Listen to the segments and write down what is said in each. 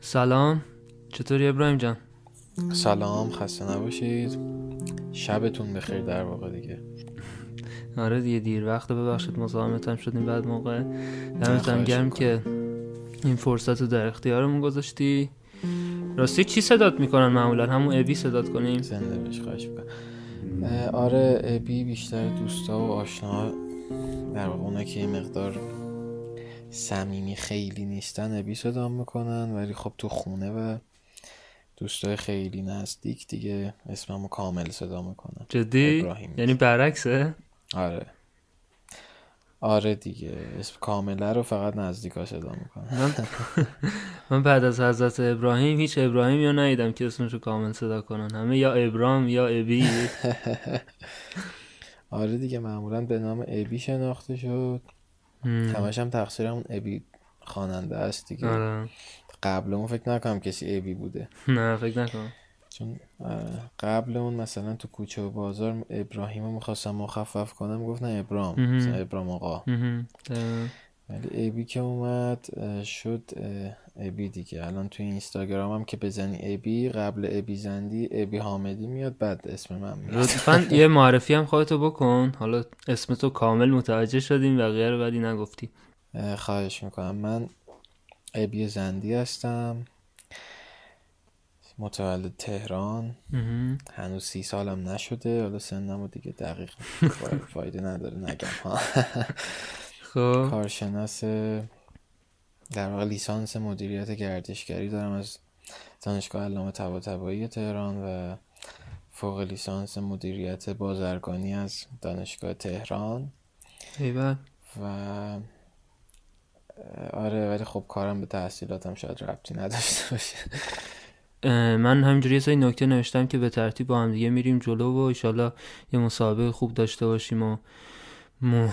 سلام. چطوری ابراهیم جان؟ سلام خسته نباشید. شبتون بخیر در واقع دیگه. آره دیگه دیر وقت ببخشید مزاحمتم شدیم بعد موقع. دمتم گرم که این فرصت رو در اختیارمون گذاشتی. راستی چی صدات می‌کنن معمولا؟ همون ابی صدات کنیم. زنده بش خواهش آره ابی بیشتر دوستا و آشنا در واقع اونا که مقدار صمیمی خیلی نیستن ابی صدا می‌کنن ولی خب تو خونه و دوستای خیلی نزدیک دیگه اسممو کامل صدا می‌کنن. جدی؟ یعنی برعکسه؟ آره. آره دیگه. اسم کامله رو فقط نزدیکا صدا می‌کنن. من بعد از حضرت ابراهیم هیچ ابراهیم یا ندیدم که اسمشو کامل صدا کنن. همه یا ابرام یا ابی. آره دیگه معمولا به نام ابی شناخته شد. همش هم تقصیر اون ابی خواننده است دیگه. آره. قبل اون فکر نکنم کسی ابی بوده. نه فکر نکنم. چون قبل اون مثلا تو کوچه و بازار ابراهیم رو می‌خواستم مخفف کنم گفت نه ابرام. مثلا ابرام آقا. ولی ابی که اومد شد ابی دیگه. الان توی اینستاگرام هم که بزنی ابی قبل ابی زندی ابی حامدی میاد بعد اسم من میاد. لطفا یه معرفی هم خودتو بکن. حالا اسم تو کامل متوجه شدیم بقیه رو ولی نگفتی خواهش می‌کنم. من ابی زندی هستم. متولد تهران. هنوز سی سالم نشده. حالا سنمو دیگه دقیق فایده نداره نگم. ها خب. کارشناس در واقع لیسانس مدیریت گردشگری دارم از دانشگاه علامه طباطبایی تهران و فوق لیسانس مدیریت بازرگانی از دانشگاه تهران. ایوان و آره ولی خب کارم به تحصیلاتم شاید ربطی نداشته باشه. من همینجوری یه سری نکته نوشتم که به ترتیب با هم دیگه میریم جلو و ایشالله یه مسابقه خوب داشته باشیم و مو...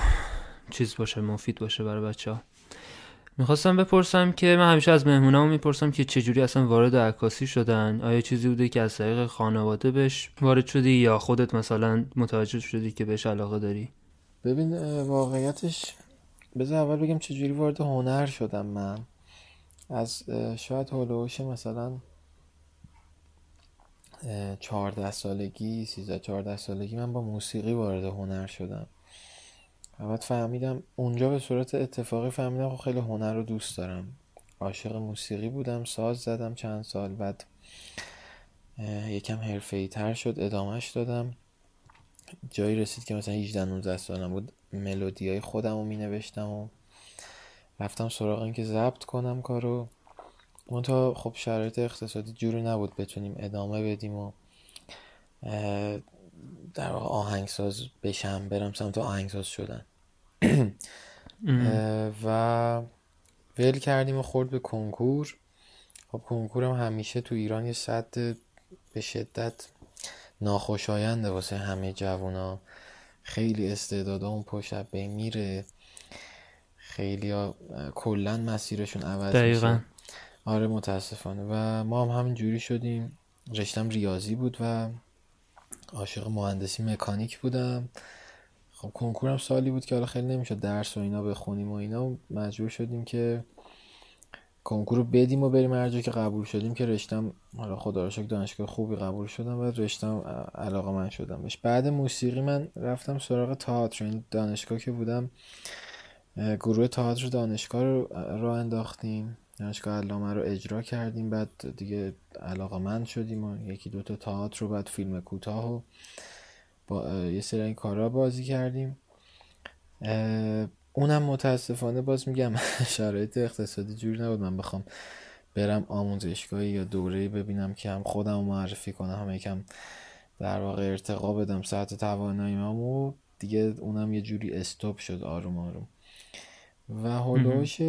چیز باشه مفید باشه برای بچه ها می‌خواستم بپرسم که من همیشه از مهمونامو می‌پرسم که چجوری اصلا وارد عکاسی شدن؟ آیا چیزی بوده که از طریق خانواده بهش وارد شدی یا خودت مثلا متوجه شدی که بهش علاقه داری؟ ببین واقعیتش بذار اول بگم چجوری وارد هنر شدم من. از شاید هولوش مثلا چهارده سالگی سیزده چهارده سالگی من با موسیقی وارد هنر شدم. و بعد فهمیدم اونجا به صورت اتفاقی فهمیدم خب خیلی هنر رو دوست دارم. عاشق موسیقی بودم ساز زدم چند سال بعد یکم حرفه تر شد ادامهش دادم. جایی رسید که مثلا 18 19 سالم بود ملودی های خودم رو می نوشتم و رفتم سراغ این که ضبط کنم کارو. تا خب شرایط اقتصادی جوری نبود بتونیم ادامه بدیم و در واقع آهنگساز بشم برم سمت آهنگساز شدن. و ول کردیم و خورد به کنکور. خب کنکورم همیشه تو ایران یه صد به شدت ناخوشاینده واسه همه جوونا. خیلی استعداد اون پشت به میره خیلی ها کلا مسیرشون عوض دقیقا. آره متاسفانه. و ما هم همین جوری شدیم. رشتم ریاضی بود و عاشق مهندسی مکانیک بودم. خب کنکورم سالی بود که حالا خیلی نمی‌شد درس و اینا بخونیم و اینا. مجبور شدیم که کنکور رو بدیم و بریم هر که قبول شدیم که رشتم حالا خدا رو شکر دانشگاه خوبی قبول شدم و رشتم علاقه من شدم بهش. بعد موسیقی من رفتم سراغ تئاتر این دانشگاه که بودم گروه تئاتر دانشگاه رو راه انداختیم. دانشگاه علامه رو اجرا کردیم. بعد دیگه علاقه من شدیم و یکی دوتا تئاتر رو بعد فیلم کوتاه و با یه سری این کارا بازی کردیم. اونم متاسفانه باز میگم شرایط اقتصادی جوری نبود. من بخوام برم آموزشگاهی یا دوره ببینم که هم خودم معرفی کنم هم یکم در واقع ارتقا بدم ساعت توانایی و دیگه اونم یه جوری استوب شد آروم آروم. و هلوش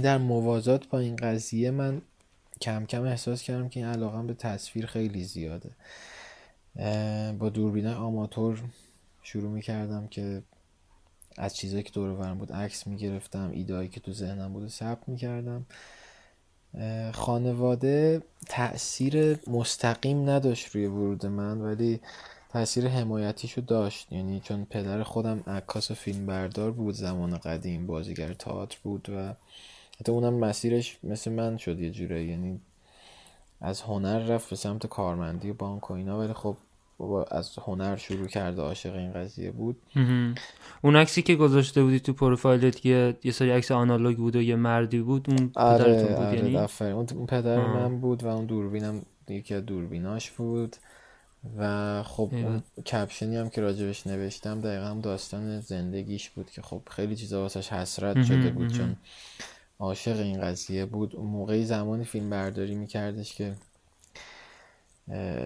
در موازات با این قضیه من کم کم احساس کردم که این علاقم به تصویر خیلی زیاده. با دوربین آماتور شروع می کردم که از چیزایی که دور برم بود عکس می گرفتم ایدهایی که تو ذهنم بود ثبت می کردم خانواده تاثیر مستقیم نداشت روی ورود من ولی تاثیر حمایتیشو داشت. یعنی چون پدر خودم عکاس و فیلم بردار بود زمان قدیم بازیگر تئاتر بود و حتی اونم مسیرش مثل من شد یه جوره یعنی از هنر رفت به سمت کارمندی بانک و اینا ولی خب بابا از هنر شروع کرده عاشق این قضیه بود اون عکسی که گذاشته بودی تو پروفایلت که یه سری عکس آنالوگ بود و یه مردی بود اون آره پدرتون بود آره یعنی اون اون پدر آه. من بود و اون دوربینم یکی از دوربیناش بود و خب ایوه. اون کپشنی هم که راجبش نوشتم دقیقا هم داستان زندگیش بود که خب خیلی چیزا واسش حسرت شده بود. چون عاشق این قضیه بود اون موقعی زمانی فیلم برداری میکردش که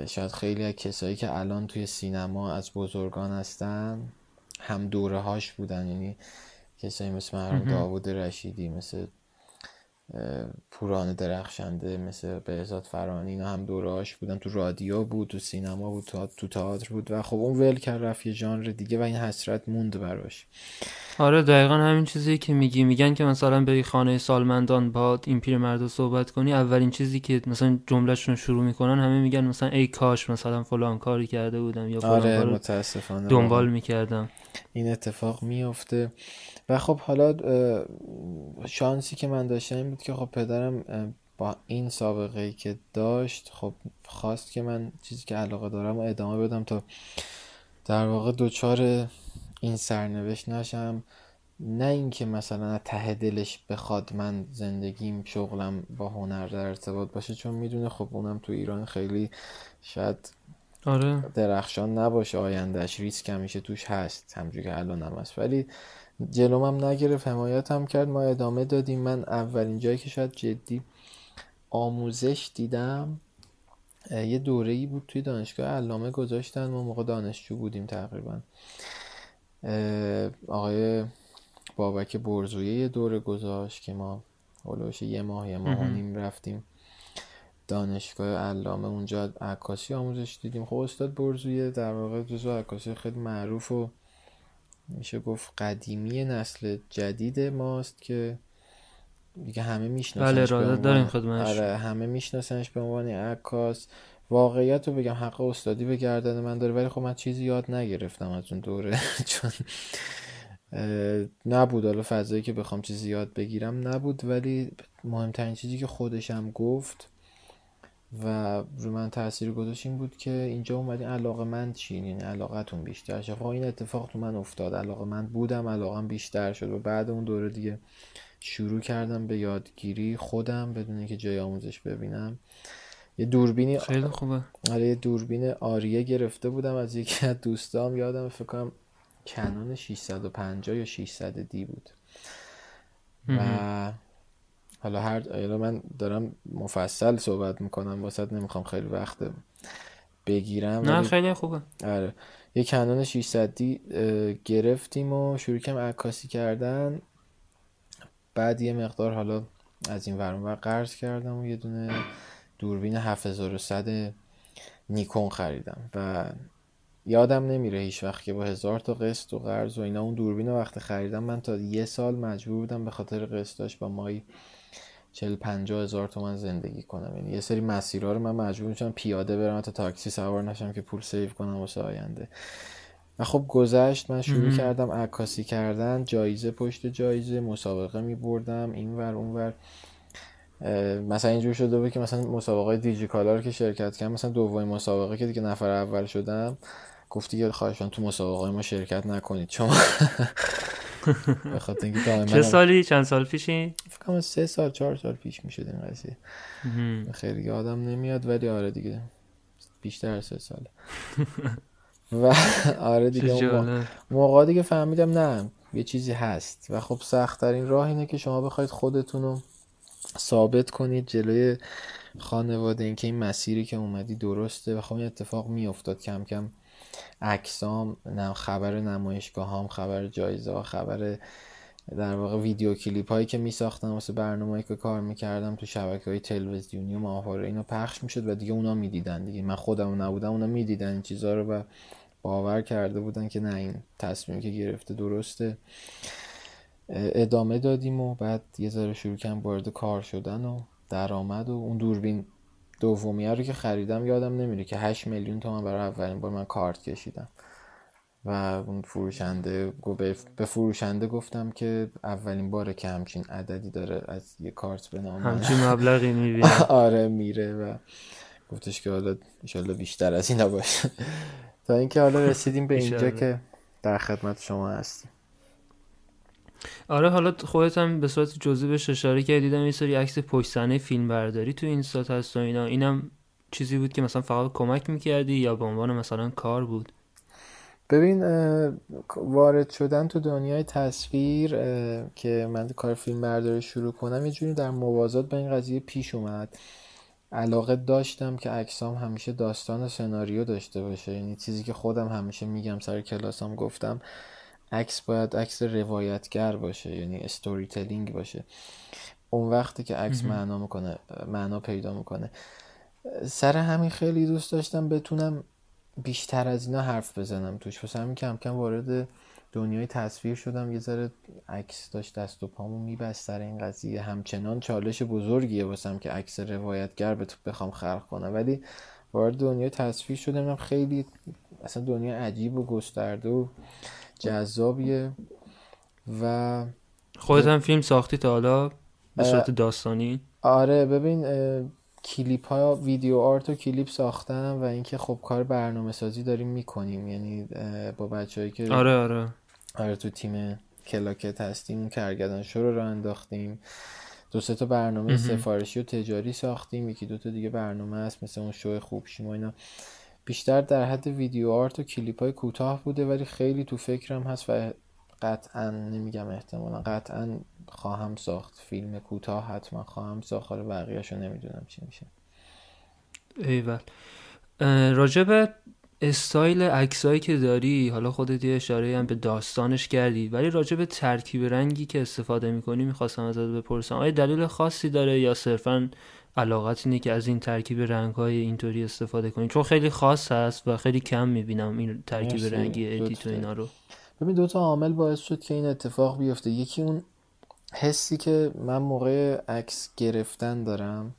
شاید خیلی از کسایی که الان توی سینما از بزرگان هستن هم دوره هاش بودن یعنی کسایی مثل مرحوم. داوود رشیدی مثل پوران درخشنده مثل بهزاد فرانی اینا هم دوره هاش بودن. تو رادیو بود تو سینما بود تو, تو تئاتر بود و خب اون ول کرد رفت یه ژانر دیگه و این حسرت موند براش. آره دقیقا همین چیزی که میگی. میگن که مثلا بری خانه سالمندان با این پیرمرد رو صحبت کنی اولین چیزی که مثلا جملهشون رو شروع می‌کنن همه میگن مثلا ای کاش مثلا فلان کاری کرده بودم یا فلان آره متاسفانه دنبال می‌کردم. این اتفاق میفته و خب حالا شانسی که من داشتم بود که خب پدرم با این سابقه ای که داشت خب خواست که من چیزی که علاقه دارم و ادامه بدم تا در واقع دچار این سرنوشت نشم. نه اینکه مثلا ته دلش بخواد من زندگیم شغلم با هنر در ارتباط باشه چون می‌دونه خب اونم تو ایران خیلی شاید آره. درخشان نباشه آیندهش ریسک همیشه توش هست همجور که الان هم هست. ولی جلومم نگرفت حمایت هم کرد. ما ادامه دادیم. من اولین جایی که شاید جدی آموزش دیدم یه دوره ای بود توی دانشگاه علامه گذاشتن. ما موقع دانشجو بودیم تقریبا. آقای بابک برزویه یه دوره گذاشت که ما هلوش یه ماه یه ماه. نیم رفتیم دانشگاه علامه. اونجا عکاسی آموزش دیدیم. خب استاد برزویه در واقع جزو عکاسی خیلی معروف و میشه گفت قدیمی نسل جدید ماست که دیگه همه بله میشناسنش ارادت داریم عنوان خدمتش. آره همه میشناسنش به عنوان عکاس. واقعیت رو بگم حق استادی به گردن من داره ولی خب من چیزی یاد نگرفتم از اون دوره. چون نبود. حالا فضایی که بخوام چیزی یاد بگیرم نبود ولی مهمترین چیزی که خودشم گفت و رو من تاثیر گذاشت این بود که اینجا اومدین علاقه من چین یعنی علاقتون بیشتر خب این اتفاق تو من افتاد. علاقه من بودم علاقم بیشتر شد. و بعد اون دوره دیگه شروع کردم به یادگیری خودم بدون اینکه جای آموزش ببینم. یه دوربینی خیلی خوبه. آره یه دوربین آریه گرفته بودم. از یکی از دوستام یادم فکر کنم کنون 650 یا 600 دی بود. و. حالا هر حالا من دارم مفصل صحبت می‌کنم واسه نمی‌خوام خیلی وقت بگیرم نه خیلی خوبه. آره. یه کنون 600 دی گرفتیم و شروع کردم عکاسی کردن. بعد یه مقدار حالا از این ور اون ور قرض کردم و یه دونه دوربین 7100 نیکون خریدم. و یادم نمیره هیچ وقت که با هزار تا قسط و قرض و اینا اون دوربین رو وقتی خریدم من تا یه سال مجبور بودم به خاطر قسطاش با مایی چل پنجاه هزار تومن زندگی کنم. یعنی یه سری مسیرها رو من مجبور میشم پیاده برم تا تاکسی سوار نشم که پول سیو کنم واسه آینده. و خب گذشت من شروع مهم. کردم عکاسی کردن. جایزه پشت جایزه مسابقه می بردم این ور اون ور. مثلا اینجور شده بود که مثلا مسابقه دیجی کالا رو که شرکت کردم مثلا دومین مسابقه که دیگه نفر اول شدم گفتی که خواهشان تو مسابقه ما شرکت نکنید. چون به خاطر اینکه دائما چه سالی؟ چند سال پیشی؟ فکر کنم سه سال چهار سال پیش می‌شد این قضیه. خیلی یادم نمیاد ولی آره دیگه. بیشتر از سه ساله و آره دیگه موقع دیگه فهمیدم نه یه چیزی هست. و خب سختترین راه اینه که شما بخواید خودتون رو ثابت کنید جلوی خانواده اینکه این مسیری که اومدی درسته. و خب این اتفاق میافتاد کم کم. عکسام نه خبر نمایشگاه هم خبر جایزه ها خبر در واقع ویدیو کلیپ هایی که می ساختم واسه برنامه‌ای که کار می‌کردم تو شبکه های تلویزیونی و ماهواره اینا پخش می‌شد و دیگه اونا می‌دیدن دیگه. من خودم نبودم اونا می‌دیدن این چیزها رو و باور کرده بودن که نه این تصمیمی که گرفته درسته. ادامه دادیم و بعد یه ذره شروع کردم وارد کار شدن و درآمد و اون دوربین دومیه رو که خریدم یادم نمیره که 8 میلیون تومن برای اولین بار من کارت کشیدم. و اون فروشنده به فروشنده گفتم که اولین باره که همچین عددی داره از یه کارت به نام همچین مبلغی می‌بینه. آره میره و گفتش که حالا انشالله بیشتر از اینا باشه. تا اینکه حالا رسیدیم به اینجا که در خدمت شما هستیم. آره حالا خودت هم به صورت جزئی بهش اشاره کردی دیدم یه سری عکس پشت صحنه فیلم برداری تو اینستا هست و اینا. اینم چیزی بود که مثلا فقط کمک می‌کردی یا به عنوان مثلا کار بود؟ ببین وارد شدن تو دنیای تصویر که من کار فیلم برداری شروع کنم یه جوری در موازات به این قضیه پیش اومد. علاقه داشتم که عکسام همیشه داستان و سناریو داشته باشه. یعنی چیزی که خودم همیشه میگم سر کلاسام گفتم. عکس باید عکس روایتگر باشه یعنی استوری تلینگ باشه. اون وقتی که عکس معنا می‌کنه معنا پیدا می‌کنه. سر همین خیلی دوست داشتم بتونم بیشتر از اینا حرف بزنم توش. پس همین کم کم وارد دنیای تصویر شدم. یه ذره عکس داشت دست و پامو میبست سر این قضیه. همچنان چالش بزرگیه واسم که عکس روایتگر بخوام خلق کنم. ولی وارد دنیای تصویر شدم. خیلی اصلا دنیا عجیب و گسترده و جذابیه و خودت هم فیلم ساختی تا حالا به صورت داستانی؟ آره ببین کلیپ ها ویدیو آرت و کلیپ ساختم و اینکه خب کار برنامه سازی داریم می‌کنیم. یعنی با بچههایی که آره آره. آره تو تیم کلاکت هستیم کرگدن شو رو انداختیم. دو سه تا برنامه سفارشی و تجاری ساختیم. یکی دو تا دیگه برنامه هست مثل اون شو خوب شیما اینا. بیشتر در حد ویدیو آرت و کلیپ های کوتاه بوده ولی خیلی تو فکرم هست و قطعا نمیگم احتمالا قطعا خواهم ساخت. فیلم کوتاه حتما خواهم ساخت. حالا بقیهشو نمی‌دونم چی میشه. ایول. راجب استایل عکسایی که داری حالا خودت یه اشاره هم به داستانش کردی ولی راجب ترکیب رنگی که استفاده می‌کنی می‌خواستم ازت بپرسم. آیا دلیل خاصی داره یا صرفا علاقت اینه که از این ترکیب رنگ های اینطوری استفاده کنی. چون خیلی خاص هست و خیلی کم می‌بینم این ترکیب رنگی edit و اینا رو. ببین دو تا عامل باعث شد که این اتفاق بیفته. یکی اون حسی که من موقع عکس گرفتن دارم.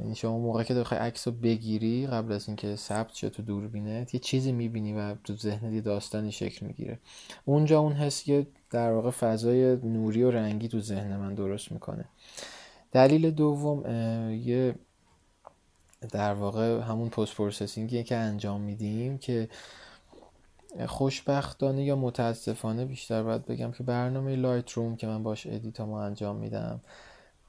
یعنی شما موقع که می‌خوای عکس رو بگیری قبل از اینکه ثبت شه تو دوربینت یه چیزی می‌بینی و تو ذهنت یه داستانی شکل می‌گیره. اونجا اون حس که در واقع فضای نوری و رنگی تو ذهن من درست می‌کنه. دلیل دوم یه در واقع همون post processing ی که انجام میدیم که خوشبختانه یا متاسفانه بیشتر باید بگم که برنامه Lightroom که من باش edit امو انجام میدم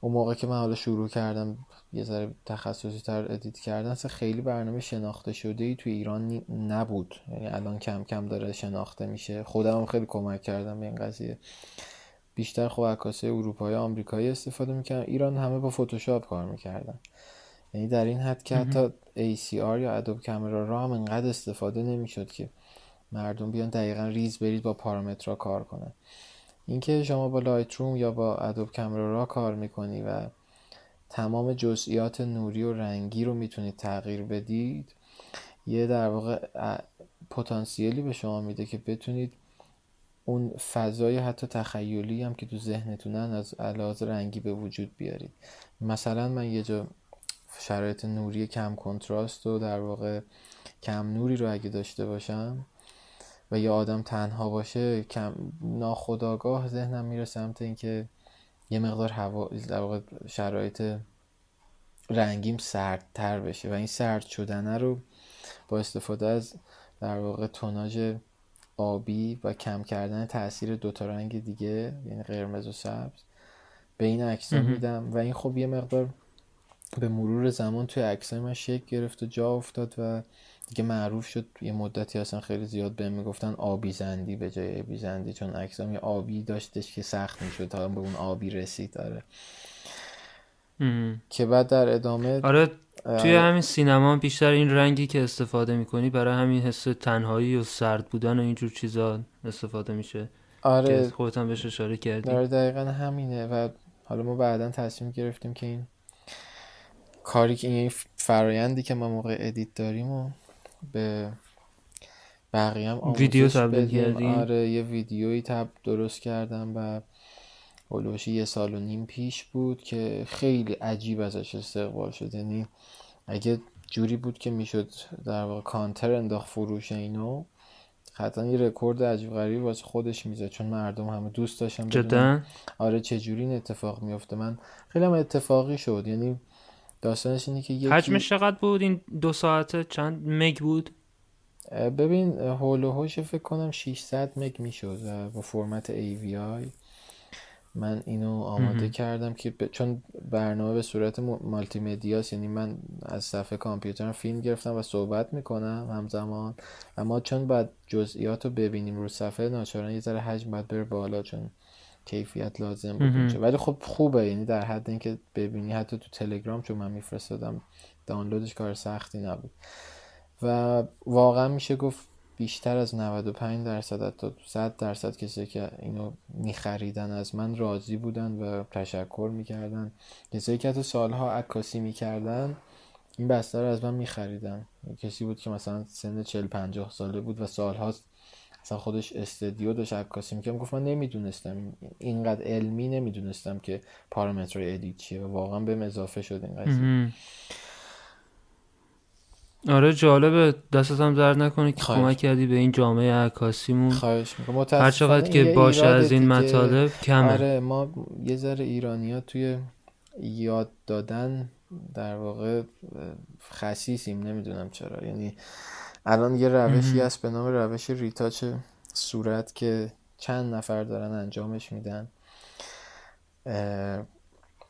اون موقع که من حالا شروع کردم یه ذره تخصصی تر edit کردن اصلا خیلی برنامه شناخته شده ای تو ایران نبود. یعنی الان کم کم داره شناخته میشه. خودم هم خیلی کمک کردم به این قضیه. بیشتر خب عکاسای اروپایی آمریکایی استفاده می‌کردن. ایران همه با فتوشاپ کار می‌کردن. یعنی در این حد که حتی ACR یا Adobe Camera Raw هم انقدر استفاده نمی‌شد که مردم بیان دقیقا ریز به ریز با پارامترها کار کنن. اینکه شما با Lightroom یا با Adobe Camera Raw کار می‌کنی و تمام جزئیات نوری و رنگی رو می‌تونید تغییر بدید یه در واقع پتانسیلی به شما میده که بتونید اون فضای حتی تخیلی هم که تو ذهنتونن از علاوه رنگی به وجود بیارید. مثلا من یه جا شرایط نوری کم کنتراست و در واقع کم نوری رو اگه داشته باشم و یه آدم تنها باشه کم ناخداگاه ذهنم میره سمت اینکه یه مقدار هوا در واقع شرایط رنگیم سردتر بشه. و این سرد شدنه رو با استفاده از در واقع توناژ آبی و کم کردن تاثیر دوتا رنگ دیگه یعنی قرمز و سبز. به این عکس میدم. و این خب یه مقدار به مرور زمان توی عکسای من شکل گرفت و جا افتاد و دیگه معروف شد. یه مدتی اصلا خیلی زیاد بهم می‌گفتن آبی زندی به جای آبی زندی چون عکسام یه آبی داشتش که سخت می‌شد. تا به اون آبی رسید. داره که بعد در ادامه آره توی همین سینما بیشتر این رنگی که استفاده می‌کنی برای همین حس تنهایی و سرد بودن و اینجور چیزا استفاده میشه. آره. که خودت هم بهش اشاره کردی. آره دقیقا همینه. و حالا ما بعدا تصمیم گرفتیم که این کاری که این فرایندی که ما موقع ادیت داریم و به بقیه هم ویدیو تبدیل کردیم. آره یه ویدیویی تب درست کردم و هلوشی یه سال و نیم پیش بود که خیلی عجیب ازش استقبال شد. یعنی اگه جوری بود که می‌شد در واقع کانتر انداخت فروش اینو حتی یه رکورد عجیب غریبی واسه خودش میزه چون مردم همه دوست داشتن جدا؟ آره چجوری این اتفاق میفته من خیلی هم اتفاقی شد. یعنی داستانش اینه که یکی حجمش چقدر بود؟ این دو ساعته چند مگ بود؟ ببین هول و هوش فکر کنم 600 مگ می‌شد و با فرمت AVI من اینو آماده. کردم که ب- چون برنامه به صورت مالتی مدیاست یعنی من از صفحه کامپیوترم فیلم گرفتم و صحبت می‌کنم همزمان اما چون باید جزئیات رو ببینیم رو صفحه ناچارن یه ذره حجم باید بره بالا چون کیفیت لازم بود. اونجا ولی خب خوبه یعنی در حد اینکه ببینی حتی تو تلگرام چون من میفرستادم دانلودش کار سختی نبود و واقعا میشه گفت بیشتر از 95 درصد حتی 100 درصد کسی که اینو میخریدن از من راضی بودن و تشکر می‌کردن. کسایی که حتی سالها عکاسی می‌کردن این بسته رو از من میخریدن. کسی بود که مثلا سن 40 50 ساله بود و سالها اصلا خودش استدیو داشت عکاسی می‌کرد. گفت من نمی‌دونستم. اینقدر علمی نمی‌دونستم که پارامتر ادیت چیه و واقعا بهم اضافه شد این قضیه. آره جالبه. دستت هم درد نکنه که خواهش. کمک کردی به این جامعه عکاسیمون. خواهش می‌کنم. هر چقدر که باشه از این. مطالب کمه. آره ما یه ذره ایرانی ها توی یاد دادن در واقع اه، خسیسیم نمی‌دونم چرا. یعنی الان یه روشی. هست به نام روش ریتاچ صورت که چند نفر دارن انجامش میدن.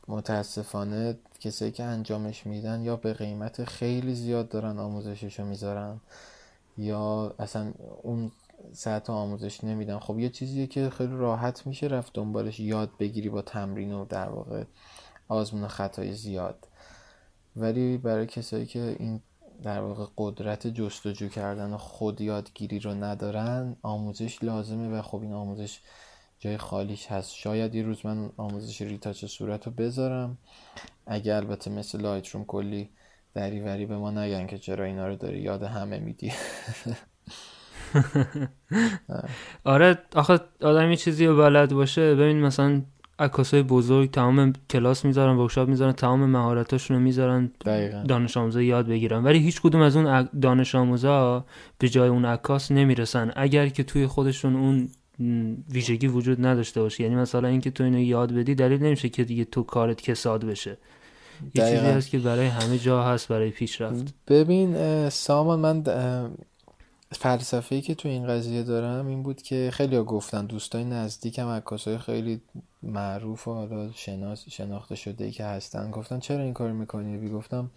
متاسفانه کسایی که انجامش میدن یا به قیمت خیلی زیاد دارن آموزششو می‌ذارن یا اصلا اون ساعت آموزش نمیدن. خب یه چیزیه که خیلی راحت میشه رفت دنبالش یاد بگیری با تمرین و در واقع آزمون خطای زیاد. ولی برای کسایی که این در واقع قدرت جستجو کردن و خود یادگیری رو ندارن آموزش لازمه و خب این آموزش جای خالیش هست. شاید یه روز من آموزش ریتاچ صورت رو بذارم. اگه البته مثل لایتروم کلی دریوری به ما نگن که چرا اینا رو داری یاد همه میدی. آره آخه آدم یه چیزی رو بلد باشه. ببین مثلا عکاسای بزرگ تمام کلاس می‌ذارن ورکشاپ می‌ذارن تمام مهارتاشون رو می‌ذارن دانش آموزا یاد بگیرن. ولی هیچ کدوم از اون دانش آموزا به جای اون عکاس نمی‌رسن. اگر که توی خودشون اون ویژگی وجود نداشته باشه. یعنی مثلا اینکه تو اینو یاد بدی دلیل نمیشه که دیگه تو کارت کساد بشه. یه چیزی. هست که برای همه جا هست برای پیشرفت ببین سامان من فلسفه‌ای که تو این قضیه دارم این بود که خیلی ها گفتن دوستای نزدیکم عکاسای خیلی معروف و حالا شناس شناخته شده ای که هستن گفتن چرا این کار می‌کنی؟ بی گفتم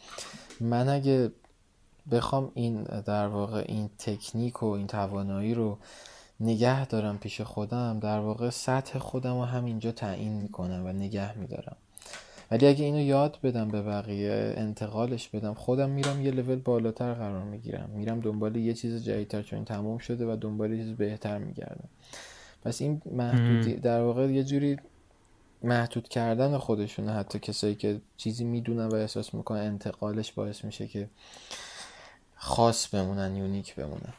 من اگه بخوام این در واقع این تکنیک و این توانایی رو نگه دارم پیش خودم در واقع سطح خودم رو همینجا تعیین می‌کنم و نگه میدارم. ولی اگه اینو یاد بدم به بقیه انتقالش بدم خودم میرم یه لول بالاتر قرار می‌گیرم. میرم دنبال یه چیز جدیدتر چون تموم شده و دنبال یه چیز بهتر میگردم. پس این محدودی در واقع یه جوری محدود کردن خودشونه. حتی کسایی که چیزی می‌دونن و احساس می‌کنن انتقالش باعث میشه که خاص بمونن یونیک بمونن.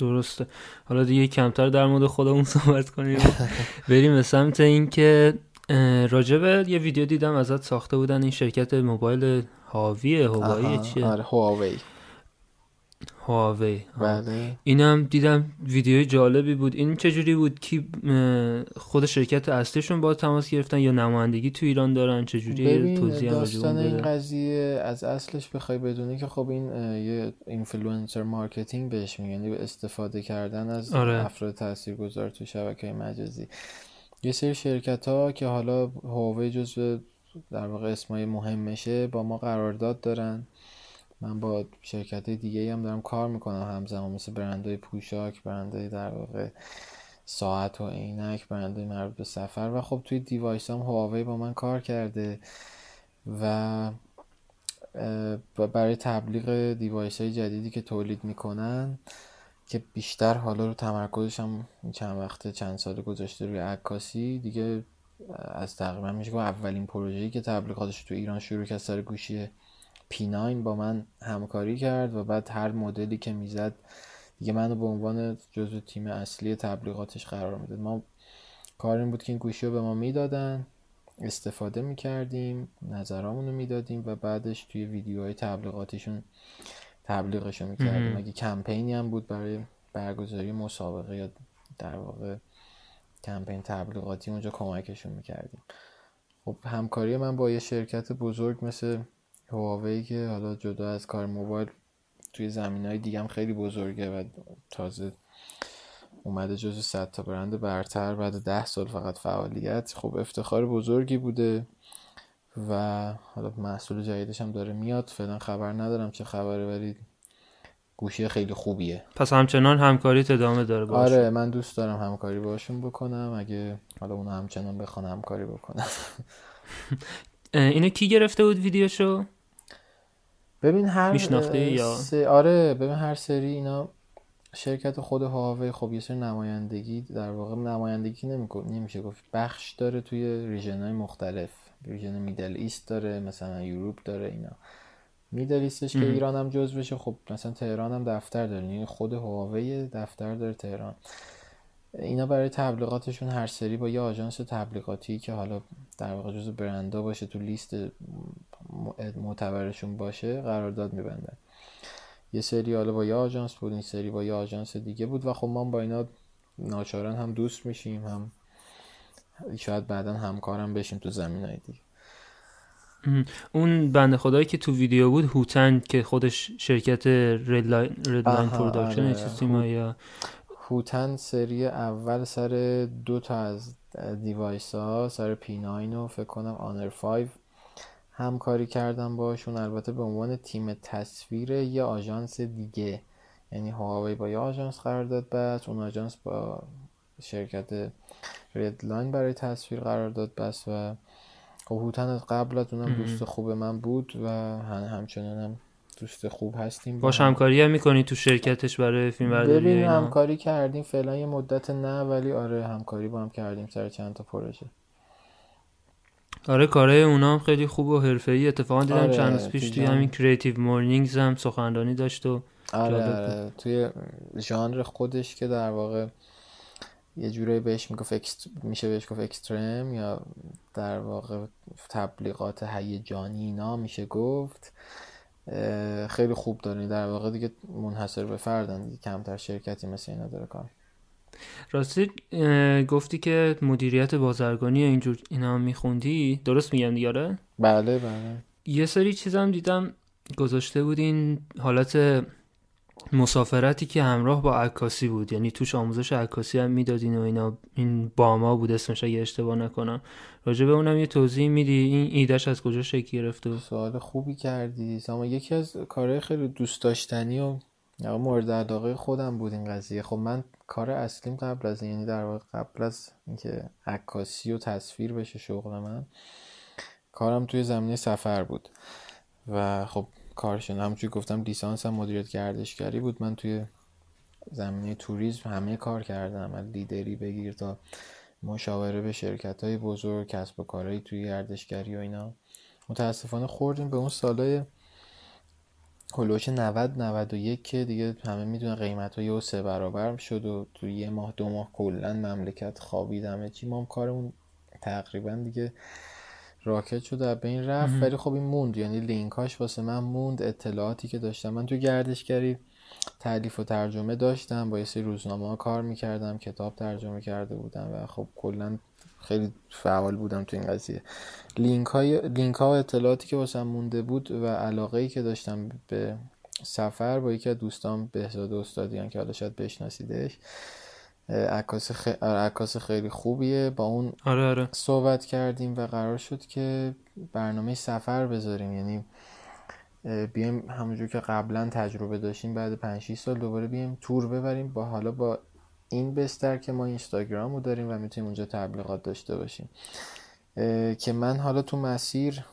درسته. حالا دیگه کمتر در مورد خودمون صحبت کنیم. بریم به سمت اینکه اه، راجبه یه ویدیو دیدم ازت ساخته بودن این شرکت موبایل هاویه هوایی چیه؟ آره هواوی هواوی. بله. اینم دیدم ویدیوی جالبی بود. این چجوری بود کی خود شرکت اصلیشون باهات تماس گرفتن یا نمایندگی تو ایران دارن؟ چجوری توضیح داستان این قضیه از اصلش بخوای بدونی که خب این یه influencer marketing بهش میگن. یعنی استفاده کردن از آره. افراد تاثیرگذار تو شبکه مجازی. یه سری شرکت ها که حالا هواوی جزو در واقع اسمای مهمشه با ما قرارداد دارن. من با شرکت دیگه هم دارم کار می‌کنم همزمان مثل برندهای پوشاک برندهای در واقع ساعت و عینک برندهای مربوط به سفر. و خب توی device هم هواوی با من کار کرده و برای تبلیغ device های جدیدی که تولید می‌کنن که بیشتر حالا رو تمرکزش هم چند وقته چند سال گذاشته روی عکاسی دیگه از تقریبا میشه گفت اولین پروژه‌ای که تبلیغاتش تو ایران شروع کرد سر گوشی P9 با من همکاری کرد و بعد هر مدلی که می‌زد دیگه منو به عنوان جزو تیم اصلی تبلیغاتش قرار می‌داد. ما کار این بود که این گوشی رو به ما می‌دادن استفاده می‌کردیم نظرامون رو می‌دادیم و بعدش توی ویدیوهای تبلیغاتیشون تبلیغشو می‌کردیم. مهم. اگه کمپینی هم بود برای برگزاری مسابقه یا در واقع کمپین تبلیغاتی اونجا کمکشون می‌کردیم. خب همکاری من با یه شرکت بزرگ مثل هواوی که حالا جدا از کار موبایل توی زمین های دیگه هم خیلی بزرگه و تازه اومده جز 100 تا برند برتر بعد ده سال فقط فعالیت. خب افتخار بزرگی بوده و حالا محصول جدیدش هم داره میاد. فعلا خبر ندارم چه خبره ولی گوشی خیلی خوبیه. پس همچنان همکاری ادامه داره باشه آره من دوست دارم همکاری باشون بکنم. اگه حالا اونو همچنان بخوان همکاری بکنم. اینو کی گرفته بود ویدیوشو؟ ببین هر میشناخته یا؟ آره ببین هر سری اینا شرکت خود هواوی خب یه سری نمایندگی در واقع نمایندگی نمیشه گفت. بخش داره توی ریژن های مختلف. ریژن میدل ایست داره مثلا یوروپ داره اینا. میدل ایستش که ایران هم جز بشه خب مثلا تهران هم دفتر داره. یعنی خود هواوی دفتر داره تهران. اینا برای تبلیغاتشون هر سری با یه آژانس تبلیغاتی که حالا در واقع جز برندا باشه تو لیست معتبرشون باشه قرارداد میبندن. یه سری حالا با یه آژانس بود این سری با یه آژانس دیگه بود و خب ما با اینا ناچارا هم دوست میشیم هم شاید بعدا همکارم بشیم تو زمین های دیگه اون بنده خدایی که تو ویدیو بود هوتن که خودش شرکت Redline Production آره. یا هوتن سری اول سر دو تا از device ها سر P9 و فکر کنم Honor 5 همکاری کردم باشون. البته به عنوان تیم تصویر یه آژانس دیگه. یعنی هواوی با یه آژانس قرارداد بست اون آژانس با شرکت Redline برای تصویر قرارداد بست و خب هوتن قبل از اونم دوست خوب من بود و همچنان هم دوست خوب هستیم باش همکاری هم می‌کنی تو شرکتش برای فیلم برداری ببین همکاری کردیم. فعلا یه مدت نه ولی آره همکاری با هم کردیم سر چند تا پروژه. آره کاره اونا هم خیلی خوب و حرفه‌ای. اتفاقا دیدم آره چند روز پیش توی همین CreativeMornings هم سخنرانی داشت و آره, آره. توی ژانر خودش که در واقع یه جورایی بهش می‌گفت میشه بهش گفت اکستریم یا در واقع تبلیغات هیجانی اینا میشه گفت. خیلی خوب داره در واقع دیگه منحصر به فردن. دیگه کمتر شرکتی مثل اینا داره کار راستی گفتی که مدیریت بازرگانی اینجور اینا میخوندی؟ درست میگم دیگه؟ بله بله. یه سری چیزم دیدم گذاشته بودین حالت مسافرتی که همراه با عکاسی بود. یعنی توش آموزش عکاسی هم می‌دادین و اینا. این باما بود اسمش اگه اشتباه نکنم. راجع به اونم یه توضیح میدی. این ایدهش از کجا شکل گرفته سوال خوبی کردی. اما یکی از کارهای خیلی دوست داشتنی و مورد علاقه خودم بود این قضیه. خب من کار اصلیم قبل از یعنی در واقع قبل از اینکه عکاسی و تصویر بشه شغل من کارم توی زمینه سفر بود. و خب کارشون. همونجوری گفتم لیسانس هم مدیریت گردشگری بود. من توی زمینه توریسم همه کار کردم. از لیدری بگیر تا مشاوره به شرکت های بزرگ کسب و کارهایی توی گردشگری و اینا. متاسفانه خوردیم به اون سالای هلوش 90 91 که دیگه همه می‌دونن قیمت ها یه سه برابر شد و توی یه ماه دو ماه کلا مملکت خوابید. همه چی. ما کارمون تقریبا دیگه راکت شد به این رفت. ولی خب این موند یعنی لینکاش واسه من موند اطلاعاتی که داشتم. من تو گردشگری تعلیف و ترجمه داشتم با یه سری روزنامه ها کار می‌کردم کتاب ترجمه کرده بودم و خب کلا خیلی فعال بودم تو این قضیه. لینک, های، لینک ها و اطلاعاتی که واسم مونده بود و علاقه ای که داشتم به سفر با یکی از دوستان بهزاد استادیان که حالا شاید بشناسیدش عکاس خ... عکاس خیلی خوبیه. با اون آره آره. صحبت کردیم و قرار شد که برنامه سفر بذاریم. یعنی بیایم همونجور که قبلا تجربه داشتیم بعد 5 سال دوباره بیایم تور ببریم. با حالا با این بستر که ما اینستاگرام رو داریم و می‌تونیم اونجا تبلیغات داشته باشیم. که من حالا تو مسیر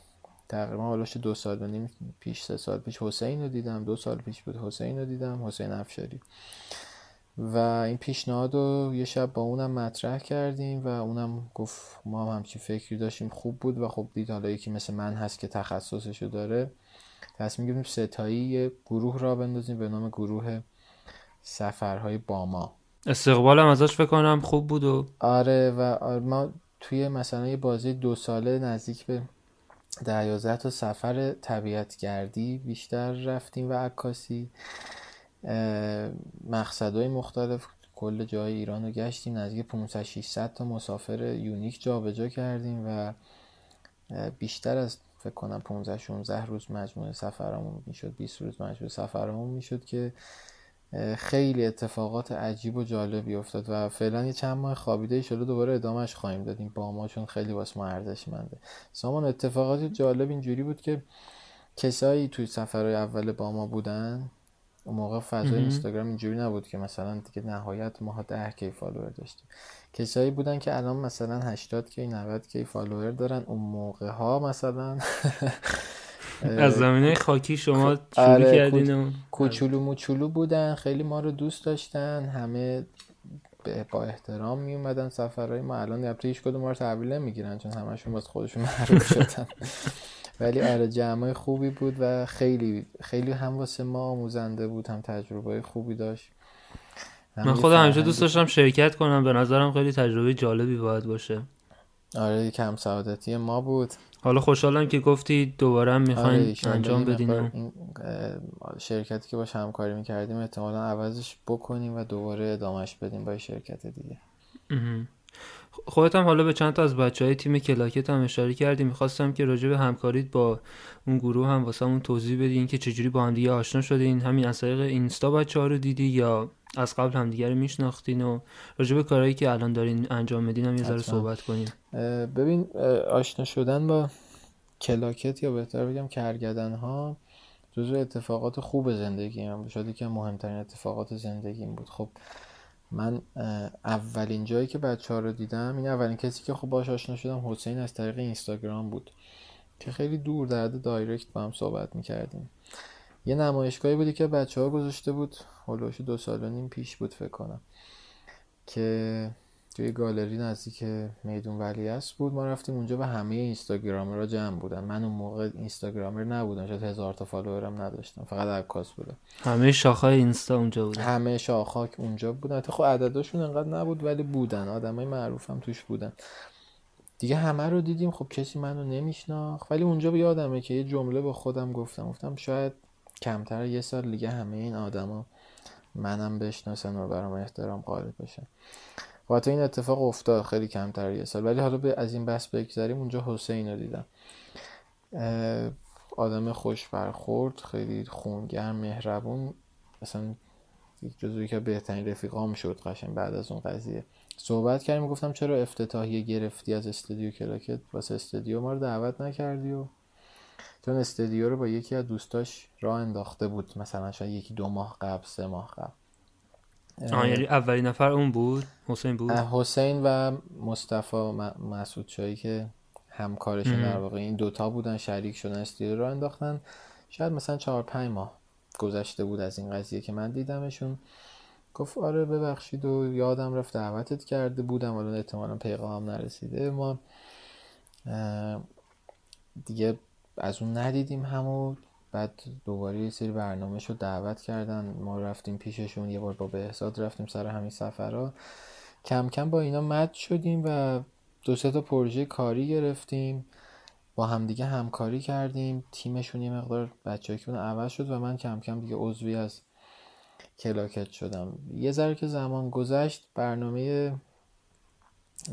تقریبا حالا دو سال و نیم پیش سه سال پیش حسین رو دیدم دو سال پیش بود حسین رو دیدم حسین افشاری. و این پیشنهاد رو یه شب با اونم مطرح کردیم و اونم گفت ما هم همچین فکری داشتیم خوب بود و خب دید حالا یکی مثل من هست که تخصصشو داره. تصمیم گرفتیم ستایی یه گروه را بندازیم به نام گروه سفرهای باما. استقبالم ازش فکر کنم خوب بود و آره و آره ما توی مثلا یه بازی دو ساله نزدیک به ده تا سفر طبیعت گردی بیشتر رفتیم و عکاسی. مقصدهای مختلف کل جای ایران رو گشتیم. نزدیک 500 600 تا مسافر یونیک جابجا کردیم و بیشتر از فکر کنم 15 16 روز مجموعه سفرمون می‌شد 20 روز مجموعه سفرمون می‌شد که خیلی اتفاقات عجیب و جالبی افتاد و فعلا یه چند ماه خوابیده شده دوباره ادامهش خواهیم دادیم. با ما چون خیلی واسه ما ارزشمنده. سامان اتفاقات جالب اینجوری بود که کسایی توی سفرهای اول با ما بودن اون موقع فضای اینستاگرام اینجوری نبود که مثلا دیگه نهایت ما 10 K فالوور داشتیم. کسایی بودن که الان مثلا 80 K 90 K فالوور دارن اون موقع ها مثلا از زمینه خاکی شما شروع آره کردین کوچولو موچولو بودن خیلی ما رو دوست داشتن همه با احترام می اومدن سفرهای ما. الان البته هیچ کدوم ما رو تحویل نمی‌گیرن چون همشون باز خودشون معروف شدن. ولی آره جمعای خوبی بود و خیلی خیلی هم واسه ما آموزنده بود هم تجربه خوبی داشت. من خودم همیشه دوست داشتم شرکت کنم. به نظرم خیلی تجربه جالبی باید باشه. آره کم سعادتی ما بود. حالا خوشحالم که گفتی دوباره هم می‌خواین آره انجام بدین شرکتی که باش همکاری می‌کردیم احتمالا عوضش بکنیم و دوباره ادامهش بدیم با شرکت دیگه. خودت هم حالا به چند تا از بچه های تیم کلاکت هم اشاره کردی می‌خواستم که راجع به همکاریت با اون گروه هم واسه توضیح بدین که چجوری با هم دیگه آشنا شدین همین از طریق اینستا بچه ها رو دیدی یا از قبل هم دیگه رو میشناختین و راجع به کارهایی که الان دارین انجام میدین هم یه ذره صحبت کنیم. ببین آشنا شدن با کلاکت یا بهتر بگم کرگدن ها جزو اتفاقات خوب زندگی هم شده که مهمترین اتفاقات زندگیم بود. خب من اولین جایی که بچه ها رو دیدم این اولین کسی که خب باش آشنا شدم حسین از طریق اینستاگرام بود که خیلی دور درد دایرکت با هم صحبت می‌کردیم. یه نمایشگاهی بودی که بچه ها گذاشته بود هلوش دو سال و نیم پیش بود فکر کنم که توی گالری نزدیک میدون است بود. ما رفتیم اونجا و همه اینستاگرامرها جمع بودن. من اون موقع اینستاگرامر نبودم. شاید هزار تا فالوورم نداشتم. فقط عکاس بودم. همه شاخهای اینستا اونجا بودن. همه شاخها اونجا بودن. خب عددشون انقدر نبود ولی بودن. آدمای معروفم توش بودن. دیگه همه رو دیدیم. خب کسی منو نمیشناخت. ولی اونجا به یادمه که یه جمله با خودم گفتم. گفتم شاید کمتر یه سال دیگه همه این آدما منم بشناسن و برام احترام قائل بشن. خاطر این اتفاق افتاد خیلی کمتر یه سال. ولی حالا به از این بحث بگذاریم اونجا حسین رو دیدم. آدم خوش برخورد خیلی خونگرم مهربون. مثلا جزوی که بهترین رفیقام شد قشنگ بعد از اون قضیه. صحبت کردیم گفتم چرا افتتاحیه گرفتی از استودیو کلاکت؟ واسه استودیو ما رو دعوت نکردی و چون استودیو رو با یکی از دوستاش راه انداخته بود. مثلا شاید یکی دو ماه قبل سه ماه قبل. آه یعنی اولین نفر اون بود حسین بود؟ حسین و مصطفی مسعود چایی که همکارشون در واقع این دوتا بودن شریک شدن استودیو رو انداختن. شاید مثلا چهار پنج ماه گذشته بود از این قضیه که من دیدمشون. گفت آره ببخشید و یادم رفت دعوتت کرده بودم الان احتمالا پیغام نرسیده. ما دیگه از اون ندیدیم همون بعد دوباره یه سری برنامه شو دعوت کردن. ما رفتیم پیششون یه بار با بهزاد رفتیم سر همین سفرها کم کم با اینا مد شدیم و دو سه تا پروژه کاری گرفتیم. با همدیگه همکاری کردیم. تیمشون یه مقدار بچه که عوض شد و من کم کم دیگه عضوی از کلاکت شدم. یه ذره که زمان گذشت برنامه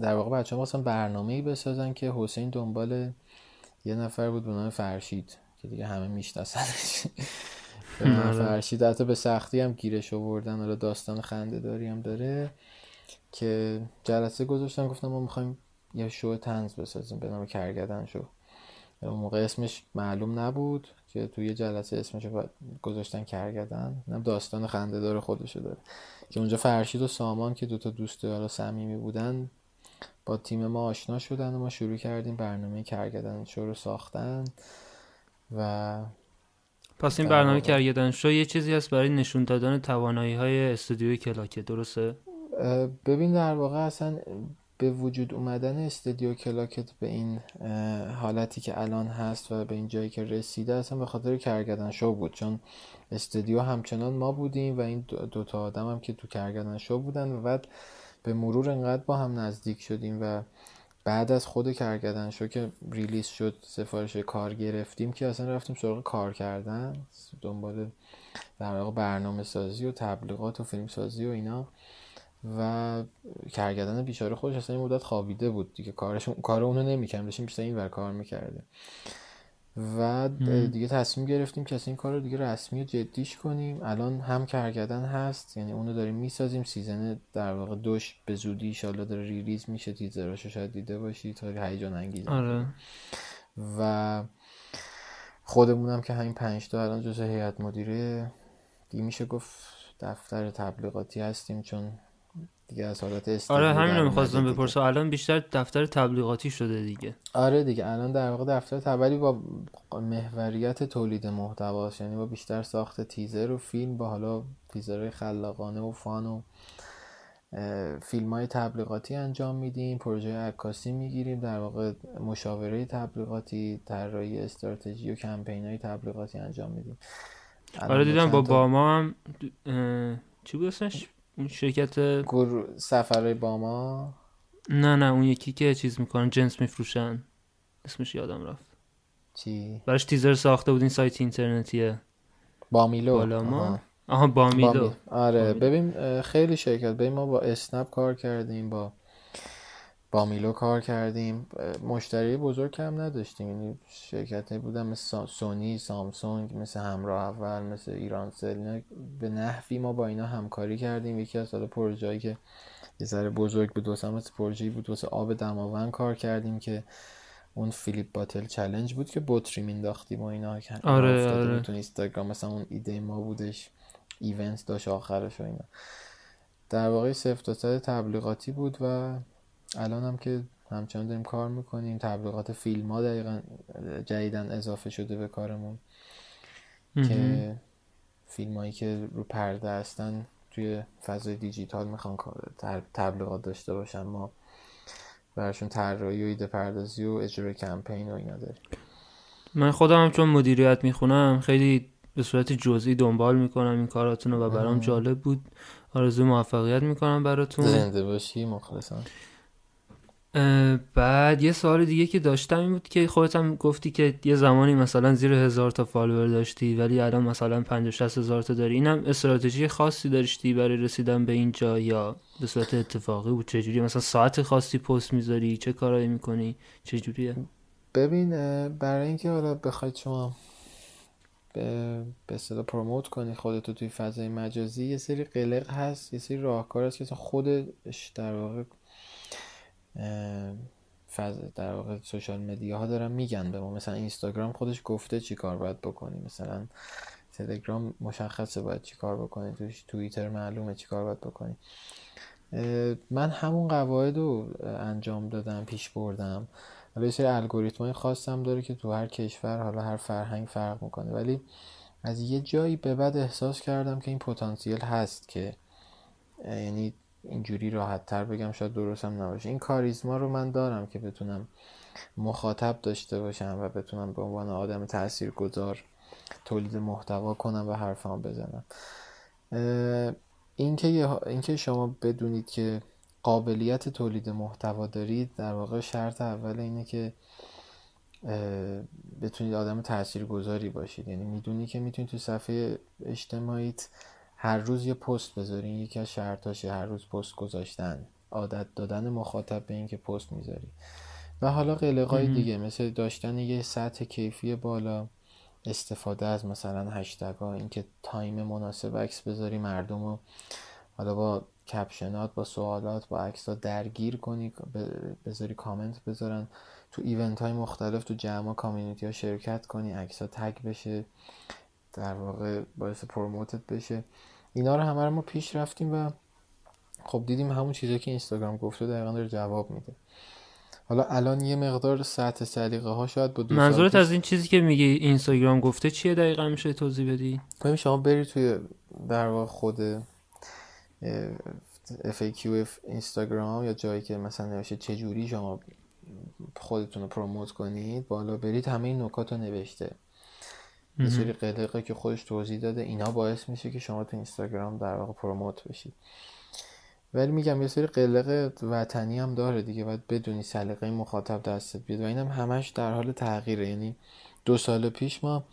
در واقع بچه ها برنامه ای بسازن که حسین دنبال یه نفر بود به نام فرشید. که دیگه همه میشناسنش. آره. فرشید حتی به سختی هم گیرش آوردن. حالا داستان خنده داری هم داره که جلسه گذاشتن. گفتم ما می‌خوایم یه شو تنز بسازیم به نام کرگدن شو. اون موقع اسمش معلوم نبود که توی جلسه اسمش گذاشتن کرگدن. نم داستان خنده داره خودشو داره. که اونجا فرشید و سامان که دوتا دوست حالا صمیمی بودن با تیم ما آشنا شدن و ما شروع کردیم برنامه کرگدن شو رو ساختن. و پس این برنامه کرگدن شو یه چیزی هست برای نشون دادن توانایی های استودیوی کلاکه درسته؟ ببین در واقع اصلا به وجود اومدن استودیو کلاکت به این حالتی که الان هست و به این جایی که رسیده اصلا به خاطر کرگدن شو بود چون استودیو همچنان ما بودیم و این دوتا آدم هم که تو کرگدن شو بودن و بعد به مرور انقدر با هم نزدیک شدیم و بعد از خود کارگردن شو که ریلیز شد سفارش کار گرفتیم که اصلا رفتیم سراغ کار کردن دنبال در واقع برنامه سازی و تبلیغات و فیلم سازی و اینا. و کارگردان بیچاره خودش اصلا این مدت خوابیده بود دیگه کارش کار اونو نمی‌کردیم داشتیم بیشتر این ور کار می‌کرده و دیگه تصمیم گرفتیم که این کار رو دیگه رسمی و جدیش کنیم. الان هم کارگردان هست یعنی اونو داریم می‌سازیم. season در واقع دوش به زودی ایشالله داره release میشه. تیزراشو شاید دیده باشی تا هیجان انگیز. آره. و خودمونم که همین پنج تا الان جزء هیئت مدیره دیگه میشه گفت دفتر تبلیغاتی هستیم چون دیگه از حالت آره همین رو می‌خواستم بپرسم. الان بیشتر دفتر تبلیغاتی شده دیگه. آره دیگه الان در واقع دفتر تبلی با محوریت تولید محتواست. یعنی با بیشتر ساخت تیزر و فیلم با حالا تیزرهای خلاقانه و فان و فیلم های تبلیغاتی انجام میدیم. پروژه عکاسی می‌گیریم. در واقع مشاوره تبلیغاتی طراحی استراتژی و کمپین های تبلیغاتی انجام میدیم. آره دیدم با باما هم چی بود اون شرکت گر... سفرهای باما؟ نه نه اون یکی که چیز می‌کنن جنس میفروشن. اسمش یادم رفت. چی؟ براش تیزر ساخته بود این سایت اینترنتیه. بامیلو. بالا ما؟ آها. بامیلو. آره ببین خیلی شرکت. ببین ما با اسنپ کار کردیم با با میلو کار کردیم. مشتری بزرگ هم نداشتیم. یعنی شرکت بودن مثل سونی سامسونگ مثل همراه اول مثل ایرانسل به نحوی ما با اینا همکاری کردیم. یکی از حالا پروژه‌ای که یه ذره بزرگ بود واسه مثل پروژه‌ای بود واسه آب دماوند کار کردیم که اون flip bottle challenge بود که بطری مینداختیم و اینا آره آره. تو اینستاگرام مثلا اون ایده ما بودش event داشت آخرش و اینا. در واقع سفت تبلیغاتی بود و الان هم که همچنان داریم کار می‌کنیم تبلیغات فیلم ها دقیقا جدیدن اضافه شده به کارمون که فیلم هایی که رو پرده هستن توی فضای دیجیتال می‌خوان تبلیغات داشته باشن. ما براشون طراحی و ایده پردازی و اجرای کمپین و اینا داریم. من خودم هم چون مدیریت می‌خونم خیلی به صورت جزئی دنبال می‌کنم این کاراتون و برام جالب بود. آرزو موفقیت می‌کنم براتون. زنده باشی مخلصم. بعد یه سوال دیگه که داشتم این بود که خودت هم گفتی که یه زمانی مثلا زیر هزار تا فالوور داشتی ولی الان مثلا 50 60 هزار تا داری. اینم استراتژی خاصی داشتی برای رسیدن به اینجا یا به صورت اتفاقی بود؟ چجوری مثلا ساعت خاصی پست می‌ذاری؟ چه کارایی می‌کنی؟ چجوریه ببین برای اینکه حالا بخواید شما به به پروموت کنی خودتو توی فضای مجازی یه سری قلق هست یه سری راهکار هست که خودش در واقع فاز در واقع سوشال مدیا ها دارن میگن به ما. مثلا اینستاگرام خودش گفته چی کار باید بکنی. مثلا تلگرام مشخصه باید چی کار بکنی. توش توییتر معلومه چی کار باید بکنی. من همون قواعد رو انجام دادم پیش بردم. حالا سری الگوریتم خاصم داره که تو هر کشور حالا هر فرهنگ فرق می‌کنه. ولی از یه جایی به بعد احساس کردم که این پتانسیل هست که یعنی اینجوری راحت تر بگم شاید درستم نباشه. این کاریزما رو من دارم که بتونم مخاطب داشته باشم و بتونم به عنوان آدم تأثیر گذار تولید محتوا کنم و حرفام بزنم. اینکه اینکه شما بدونید که قابلیت تولید محتوا دارید در واقع شرط اول اینه که بتونید آدم تاثیرگذاری باشید. یعنی می‌دونی که می‌تونید تو صفحه اجتماعیت هر روز یه پست بذارین یکی از شرطاشه هر روز پست گذاشتن. عادت دادن مخاطب به اینکه پست می‌ذاری. و حالا قلقای دیگه مثل داشتن یه سطح کیفی بالا استفاده از مثلا هشتگ ها اینکه time مناسب عکس بذاری مردم رو حالا با caption ات با سوالات با عکس ها درگیر کنی بذاری کامنت بذارن. تو event های مختلف تو جمع community ها شرکت کنی عکس ها tag بشه در واقع باعث promote ت بشه. اینا رو همه رو ما پیش رفتیم و خب دیدیم همون چیزایی که اینستاگرام گفته دقیقا داره جواب میده. حالا الان یه مقدار سطح سلیقه ها شاید با دو منظورت از این چیزی که میگی اینستاگرام گفته چیه دقیقا میشه توضیح بدی؟ ببین شما بری توی در واقع خود FAQ اینستاگرام یا جایی که مثلا نوشته چه جوری شما خودتون رو پروموت کنید بالا برید همه این نکات رو نوشته. یه سری قلقه که خودش توضیح داده اینا باعث میشه که شما تو اینستاگرام در واقع پروموت بشید ولی میگم یه سری قلق وطنی هم داره دیگه باید بدونی سلیقه مخاطب دستت بیاد. و اینم همش در حال تغییره. یعنی دو سال پیش ما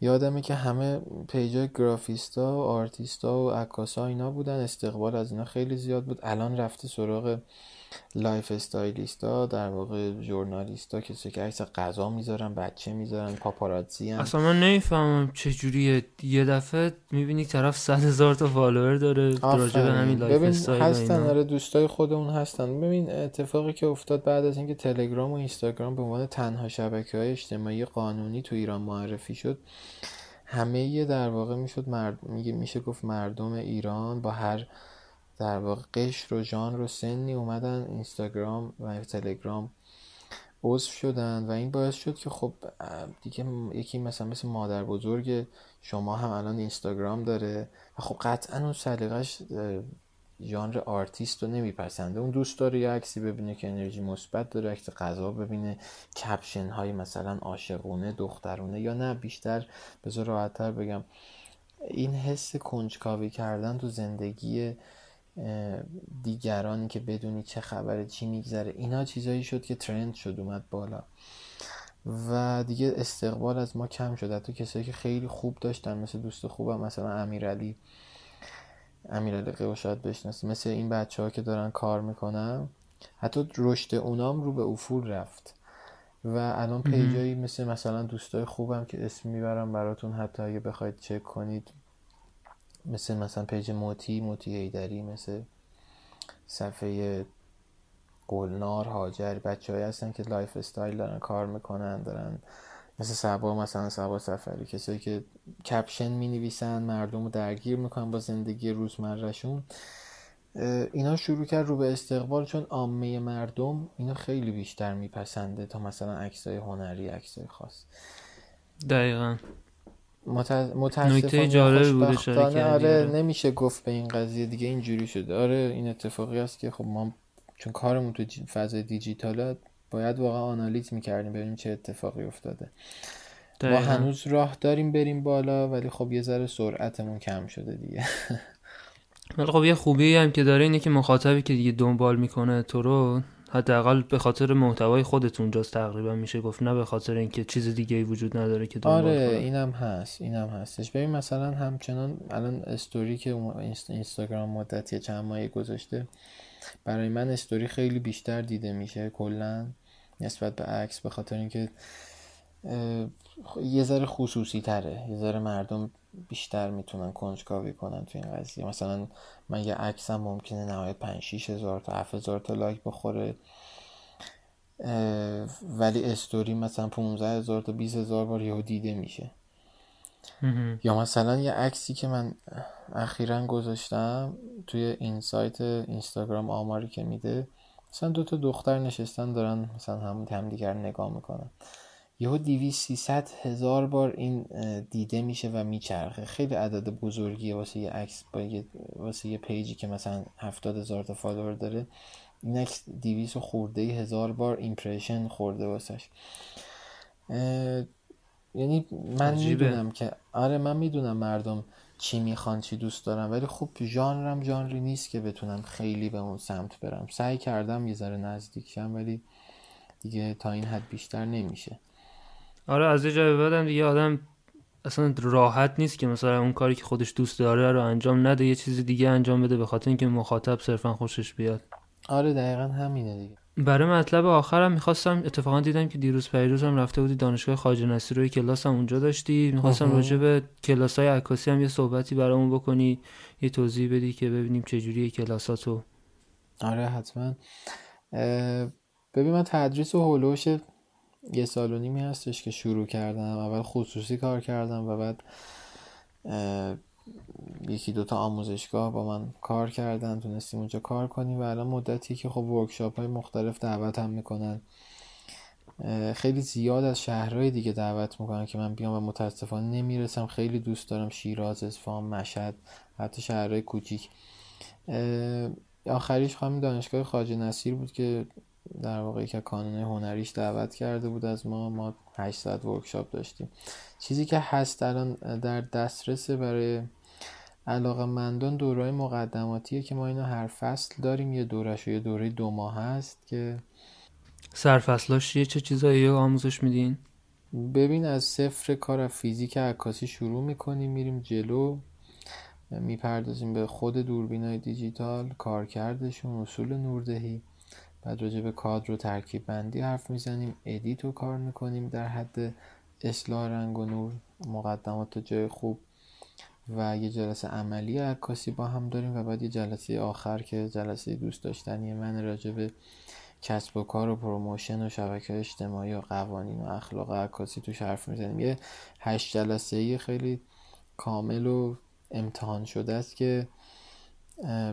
یادمه که همه page ای گرافیستا و آرتیستا و عکاسا اینا بودن. استقبال از اینا خیلی زیاد بود. الان رفته سراغ lifestylist ا در واقع ژورنالیستا کسی که عکس غذا می‌ذارن بچه می‌ذارن پاپاراتزی هم. اصلا من نمی‌فهمم چه جوریه یه دفعه می‌بینی طرف صد هزار تا follower داره راجع به همین life ببین استایل هستن. آره دوستای خودمون هستن ببین اتفاقی که افتاد بعد از اینکه تلگرام و اینستاگرام به عنوان تنها شبکه های اجتماعی قانونی تو ایران معرفی شد همه یه در واقع می‌شد مرد... میگه میشه گفت مردم ایران با هر در واقع قشر و ژانر و سنی اومدن اینستاگرام و تلگرام عضو شدن و این باعث شد که خب دیگه یکی مثلا مثل مادر بزرگ شما هم الان اینستاگرام داره و خب قطعا اون سلیقش ژانر آرتیست رو نمیپسنده. اون دوست داره یه عکسی ببینه که انرژی مثبت داره عکس غذا ببینه caption های مثلا عاشقونه دخترونه یا نه بیشتر بذار راحتتر بگم. این حس کنجکاوی کردن تو زندگی دیگرانی که بدونی چه خبره چی میگذره. اینا چیزایی شد که trend شد اومد بالا. و دیگه استقبال از ما کم شد. حتی کسایی که خیلی خوب داشتن مثل دوست خوبم مثلا امیرعلی. امیرعلی قیو شاید بشناسی مثل این بچه ها که دارن کار می‌کنن. حتی رشد اونام رو به افول رفت. و الان page ایی مثل مثلا دوستای خوبم که اسم می‌برم براتون حتی اگه بخواید چک کنید مثل مثلا page موتی موتی ایدری مثل صفحه گلنار هاجر بچه هستن که lifestyle دارن کار می‌کنن دارن مثل سبا مثلا سبا سفری. کسایی که کپشن می نویسن مردم رو درگیر می‌کنن با زندگی روزمرهشون. اینا شروع کرد رو به استقبال چون عامه مردم اینا خیلی بیشتر میپسنده تا مثلا عکسای هنری عکسای خاص. دقیقا. متاسفانه نکته جالبی بود اشاره خوشبختانه کردی، آره. نمیشه گفت به این قضیه دیگه اینجوری شده. آره این اتفاقی است که خب ما چون کارمون تو فضای دیجیتاله باید واقعا آنالیز می‌کردیم ببینیم چه اتفاقی افتاده. ما هنوز راه داریم بریم بالا ولی خب یه ذره سرعتمون کم شده دیگه. ولی خب یه خوبی هم که داره اینه که مخاطبی که دیگه دنبال می‌کنه تو رو حداقل به خاطر محتوای خودت اونجاست تقریبا میشه گفت نه به خاطر اینکه چیز دیگه ای وجود نداره که دنبال آره اینم هست اینم هستش. ببین مثلا همچنان الان استوری که اینستاگرام مدتی چند ماهی گذاشته برای من استوری خیلی بیشتر دیده میشه کلا نسبت به عکس به خاطر اینکه یه ذره خصوصی تره یه ذره مردم بیشتر می‌تونن کنجکاوی کنن تو این قضیه. مثلا من یه عکسم ممکنه نهایت 5 6 هزار تا 7 هزار تا لایک بخوره. ولی استوری مثلا 15 هزار تا 20 هزار بار یهو دیده میشه. یا مثلا یه عکسی که من اخیرا گذاشتم توی این سایت اینستاگرام آماری که میده مثلا دو تا دختر نشستن دارن مثلا هم همدیگر نگاه می‌کنن. یهو 200 300 هزار بار این دیده میشه و میچرخه. خیلی عدد بزرگیه واسه یه عکس با یه واسه یه page ی که مثلا 70 هزار تا follower داره. این عکس 200 و خورده هزار بار impression خورده واسش. یعنی من. می‌دونم که آره من می‌دونم مردم چی می‌خوان چی دوست دارن ولی خب ژانرم ژانری نیست که بتونم خیلی به اون سمت برم. سعی کردم یه ذره نزدیک شم ولی دیگه تا این حد بیشتر نمیشه. آره از یه جای بعدم دیگه آدم اصلا راحت نیست که مثلا اون کاری که خودش دوست داره رو انجام نده یه چیز دیگه انجام بده به خاطر اینکه مخاطب صرفا خوشش بیاد. آره دقیقا همینه دیگه. برای مطلب آخرم می‌خواستم اتفاقا دیدم که دیروز پیروز هم رفته بودی دانشگاه خواجه روی کلاس هم اونجا داشتی. می‌خواستم. راجع به کلاس های عکاسی هم یه صحبتی برامون بکنی یه توضیح بدی که ببینیم چجوری کلاساتو. آره حتما. ببین من تدریس و هولوش یه سال و نیمی هستش که شروع کردم. اول خصوصی کار کردم و بعد یکی دوتا آموزشگاه با من کار کردن تونستیم اونجا کار کنیم و الان مدتی که خب ورکشاپ های مختلف دعوت هم می‌کنن. خیلی زیاد از شهرهای دیگه دعوت می‌کنن که من بیام و متاسفانه نمی‌رسم. خیلی دوست دارم شیراز اصفهان مشهد حتی شهرهای کوچیک. آخریش همین دانشگاه خواجه نصیر بود که در واقع که کانون هنریش دعوت کرده بود از ما ما 8 ساعت ورکشاپ داشتیم چیزی که هست الان در دسترس برای علاقه مندان دوره مقدماتیه که ما اینا هر فصل داریم یه دورش و یه دوره دو ماه هست که سرفصلاش چیه چه چیزایی آموزش میدین؟ ببین از صفر کار از فیزیک عکاسی شروع می‌کنیم میریم جلو می‌پردازیم به خود دوربینای دیجیتال کارکردشون اصول نوردهی بعد راجع به کادر و ترکیب بندی حرف می‌زنیم. edit رو کار می‌کنیم در حد اصلاح رنگ و نور مقدمات جای خوب. و یه جلسه عملی عکاسی با هم داریم و بعد یه جلسه آخر که جلسه دوست داشتنی من راجع به کسب و کار و promotion و شبکه اجتماعی و قوانین و اخلاق عکاسی توش حرف می‌زنیم. یه هشت جلسه خیلی کامل و امتحان شده است که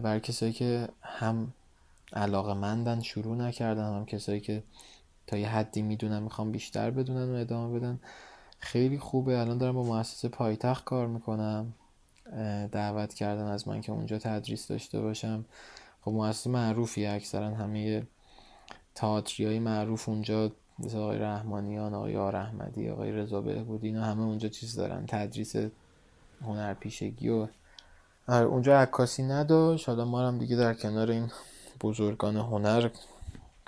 برای کسایی که هم علاقه مندن شروع نکردن هم کسایی که تا یه حدی می‌دونن می‌خوام بیشتر بدونن و ادامه بدن. خیلی خوبه. الان دارم با مؤسسه پایتخت کار می‌کنم. دعوت کردن از من که اونجا تدریس داشته باشم. خب مؤسسه معروفی اکثرا همه تئاتری های معروف اونجا مثل آقای رحمانیان آقای آر احمدی آقای رضا بهبودی اینا همه اونجا چیز دارن. تدریس هنرپیشگی و آره، اونجا عکاسی نداشت. حالا ما هم دیگه در کنار این بزرگان هنر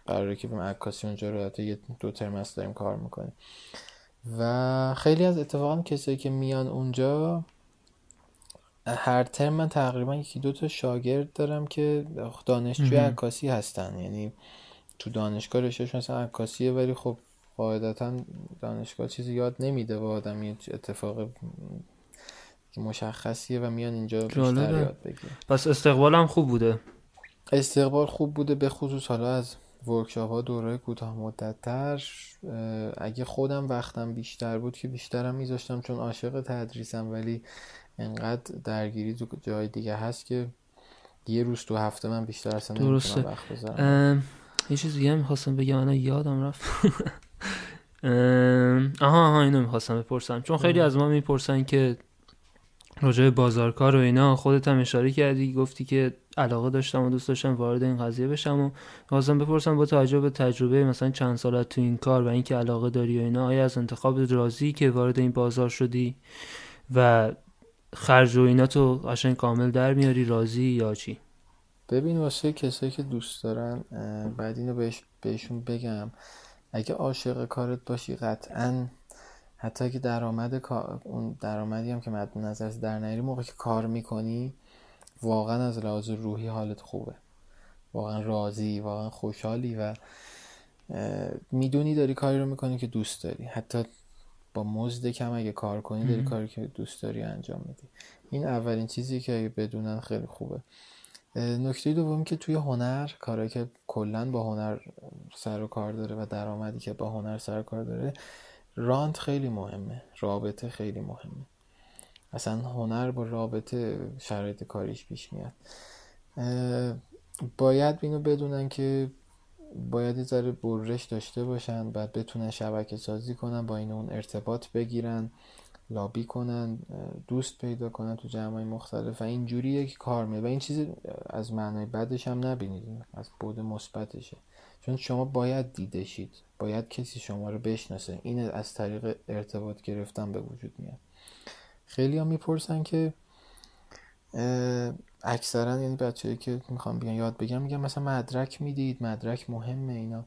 قراره که به عکاسی اونجا رو یه دو ترم است داریم کار می‌کنیم. و خیلی از اتفاقا کسایی که میان اونجا هر ترم من تقریبا یکی دو تا شاگرد دارم که دانشجوی عکاسی هستن. یعنی تو دانشگاه رشتهش مثلا عکاسیه ولی خب قاعدتا دانشگاه چیزی یاد نمیده با آدم یه اتفاق مشخصیه و میان اینجا بیشتر یاد بگیر پس استقبالم خوب بوده. استقبال خوب بوده به خصوص حالا از ورکشاپ ها دوره کوتاه مدت تر اگه خودم وقتم بیشتر بود که بیشترم میذاشتم چون عاشق تدریسم ولی انقدر درگیری تو جای دیگه هست که یه روز تو هفته من بیشتر اصلا درسته. وقت بذارم. یه چیز دیگه می‌خواستم بگم انا یادم رفت. آها آها اینو می‌خواستم بپرسم. چون خیلی از ما می‌پرسن که راجع بازارکار و اینا خودت هم اشاره کردی گفتی که علاقه داشتم و دوست داشتم وارد این قضیه بشم و خواستم بپرسم با توجه به تجربه مثلا چند سالت تو این کار و اینکه علاقه داری و اینا آیا از انتخاب راضی که وارد این بازار شدی و خرج و اینا تو قشنگ کامل در میاری راضی یا چی؟ ببین واسه کسایی که دوست دارن بعد اینو بهش بهشون بگم اگه عاشق کارت باشی قطعا حتی که درآمد اون درآمدی هم که مد نظر در نیاری موقع که کار می‌کنی واقعا از لحاظ روحی حالت خوبه. واقعا راضی واقعا خوشحالی و می‌دونی داری کاری رو می‌کنی که دوست داری. حتی با مزد کم اگه کار کنی داری کاری که دوست داری انجام میدی. این اولین چیزی که اگه بدونن خیلی خوبه. نکته دوم که توی هنر کاری که کلا با هنر سر و کار داره و درآمدی که با هنر سر و کار داره رانت خیلی مهمه. رابطه خیلی مهمه. اصلا هنر با رابطه شرایط کاریش پیش میاد. باید اینو بدونن که باید یه ذره برش داشته باشن بعد بتونن شبکه سازی کنن با این اون ارتباط بگیرن لابی کنن دوست پیدا کنن تو جمعای مختلف. و اینجوریه که کار میاد و این چیزی از معنای بدش هم نبینید. از بود مثبتشه. چون شما باید دیده باید کسی شما رو بشناسه. این از طریق ارتباط گرفتن به وجود میاد. خیلی هم می‌پرسن که اکثرا یعنی بچه‌ای که می‌خوام بیان یاد بگم میگم مثلا مدرک می‌دید مدرک مهمه اینا.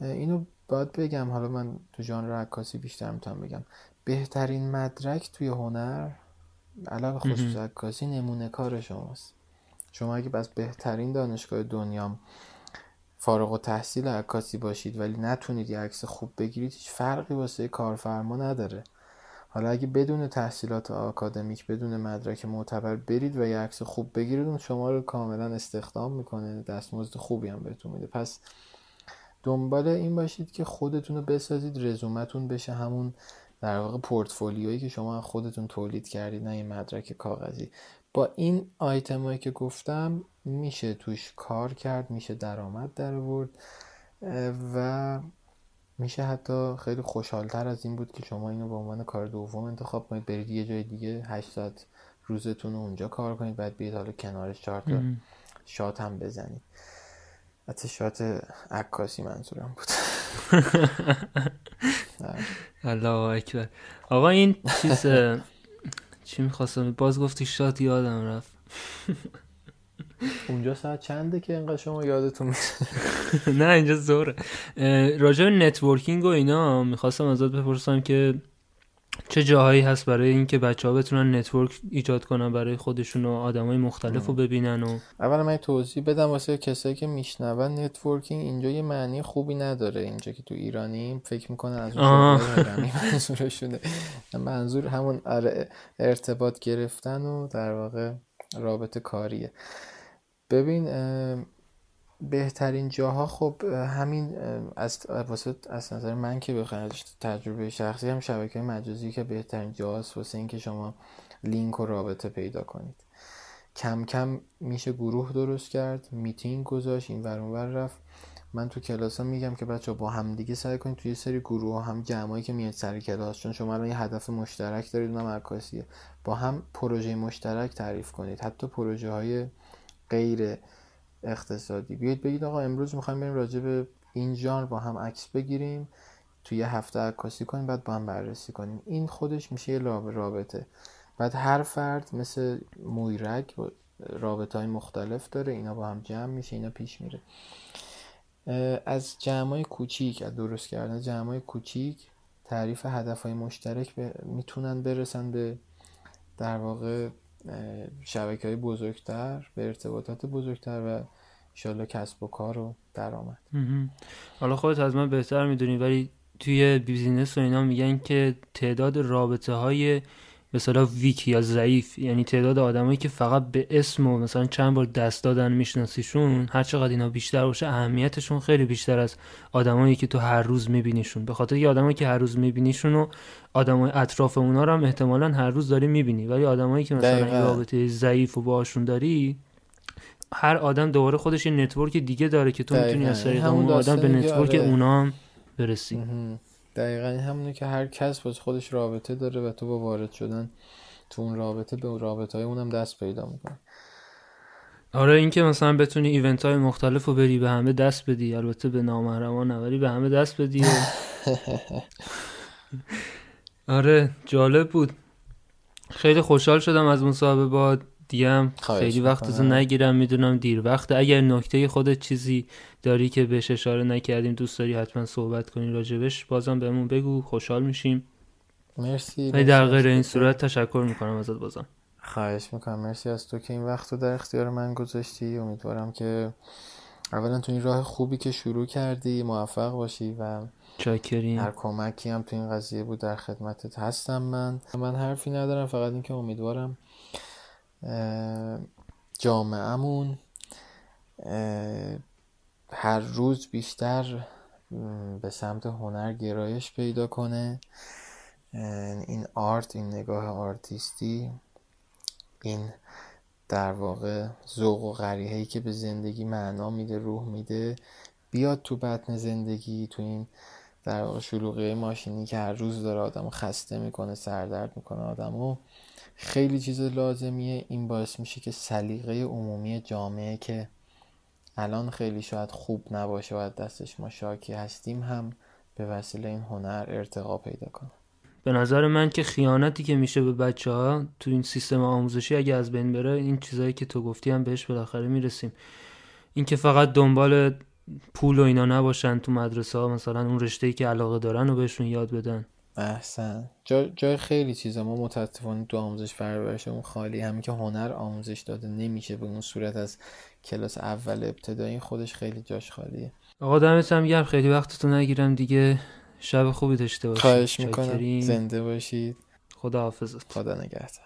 اینو باید بگم. حالا من تو ژانر عکاسی بیشتر می‌تونم بگم. بهترین مدرک توی هنر علاوه خصوص عکاسی نمونه کار شماست. شما اگه بس بهترین دانشگاه دنیام فارغ و تحصیل عکاسی باشید ولی نتونید یه عکس خوب بگیرید هیچ فرقی واسه کارفرما نداره. حالا اگه بدون تحصیلات آکادمیک بدون مدرک معتبر برید و یه عکس خوب بگیرید اون شما رو کاملا استخدام می‌کنه دستمزد خوبی هم بهتون میده. پس دنبال این باشید که خودتون رو بسازید رزومتون بشه همون در واقع پورتفولیویی که شما خودتون تولید کردید نه این مدرک کاغذی. با این آیتمایی که گفتم میشه توش کار کرد میشه درآمد در آورد و میشه حتی خیلی خوشحالتر از این بود که شما اینو به عنوان کار دوم انتخاب کنید برید یه جای دیگه 8 ساعت روزتون رو اونجا کار کنید بعد بیاید حالا کنارش چهار تا شات هم بزنید. حتی شات عکاسی منظورم بود. الله اکبر. آقا این چیز چی می‌خواستم؟ باز گفتی شات یادم رفت. اونجا ساعت چنده که اینقدر شما یادتون نه اینجا زوره راجع networking و اینا می‌خواستم ازت بپرسم که چه جاهایی هست برای اینکه بچه ها بتونن network ایجاد کنن برای خودشون و آدم های مختلف رو ببینن و اول من توضیح بدم واسه کسایی که میشنون networking اینجا یه معنی خوبی نداره. اینجا که تو ایرانی فکر می‌کنن از اون منظورشونه. منظور همون آره، ارتباط گرفتن و در واقع رابطه کاریه. ببین بهترین جاها خب همین از واسه از نظر من که بخواید تجربه شخصی هم شبکه مجازی که بهترین جاست واسه اینکه شما لینک و رابطه پیدا کنید. کم کم میشه گروه درست کرد میتینگ گذاشت این ور رفت. من تو کلاس ها میگم که بچه با هم دیگه سعی کنید توی سری گروه هم جمعایی که میاد سر کلاس چون شما الان یه هدف مشترک دارید اونم عکاسیه. با هم پروژه مشترک تعریف کنید. حتی پروژه های غیر اقتصادی. بیاید بگید آقا امروز می‌خوایم بریم راجع به این ژانر با هم عکس بگیریم. توی یه هفته عکاسی کنیم بعد با هم بررسی کنیم. این خودش میشه یه رابطه. بعد هر فرد مثل مویرک رابطه های مختلف داره. اینا با هم جمع میشه اینا پیش میره. از جمع های کوچیک از درست کردن جمع های کوچیک تعریف هدف های مشترک می‌تونن برسن به در واقع شبکه های بزرگتر به ارتباطات بزرگتر و انشالله کسب و کار و درآمد. حالا خودت از من بهتر می‌دونی ولی توی بیزینس و اینا میگن که تعداد رابطه های مثلا ویک یا ضعیف یعنی تعداد آدمایی که فقط به اسم و مثلا چند بار دست دادن میشناسیشون هر چقدر اینا بیشتر باشه اهمیتشون خیلی بیشتر از آدمایی که تو هر روز میبینیشون. به خاطر یه آدمایی که هر روز میبینیشون و آدمای اطراف اونا رو هم احتمالا هر روز داری می‌بینی. ولی آدمایی که مثلا رابطه ضعیف و باشون داری هر آدم دوباره خودش یه network دیگه داره که تو می‌تونی از طریق اون آدم به network آره. اونا هم برسی. دقیقا همونه که هر کس باز خودش رابطه داره و تو با وارد شدن تو اون رابطه به رابطه های اونم دست پیدا می‌کنه. آره اینکه مثلا بتونی ایونت های مختلف رو بری به همه دست بدی البته به نامحرمان نوری به همه دست بدی. و... آره جالب بود. خیلی خوشحال شدم از مصاحبه با دیم خیلی وقت نگیرم می‌دونم دیر وقت اگر نکته خودت چیزی داری که بهش اشاره نکردیم دوست داری حتما صحبت کنی راجبش بازم بهمون بگو. خوشحال میشیم. مرسی. در غیر این صورت تشکر می‌کنم ازت بازم. خواهش می‌کنم. مرسی از تو که این وقت رو در اختیار من گذاشتی. امیدوارم که اولا تو این راه خوبی که شروع کردی موفق باشی و چاکرین هر کمکی هم تو این قضیه بود در خدمتت هستم من. من حرفی ندارم فقط اینکه امیدوارم جامعهمون هر روز بیشتر به سمت هنر گرایش پیدا کنه. این آرت این نگاه آرتیستی این در واقع ذوق و غریحه‌ای که به زندگی معنا میده روح میده بیاد تو بطن زندگی تو این در واقع شلوغه ماشینی که هر روز داره آدمو خسته می‌کنه سردرد می‌کنه آدمو. خیلی چیز لازمیه این باعث میشه که سلیقه عمومی جامعه که الان خیلی شاید خوب نباشه و دستش ما شاکی هستیم هم به وسیله این هنر ارتقا پیدا کنه. به نظر من که خیانتی که میشه به بچه ها تو این سیستم آموزشی اگه از بین بره این چیزایی که تو گفتی هم بهش بالاخره می‌رسیم. این که فقط دنبال پول و اینا نباشن تو مدرسه ها مثلا اون رشته ای که علاقه دارن و بهشون یاد بدن. احسن. جا جای خیلی چیزا. ما متاسفانه تو آموزش اون خالی. همین که هنر آموزش داده نمیشه به اون صورت از کلاس اول ابتدایی. خودش خیلی جاش خالیه. آقا دمت هم گرم. خیلی وقتتون نگیرم دیگه. شب خوبی داشته باشید. خواهش می‌کنم. زنده باشید. خدا حافظت خدا نگهدار.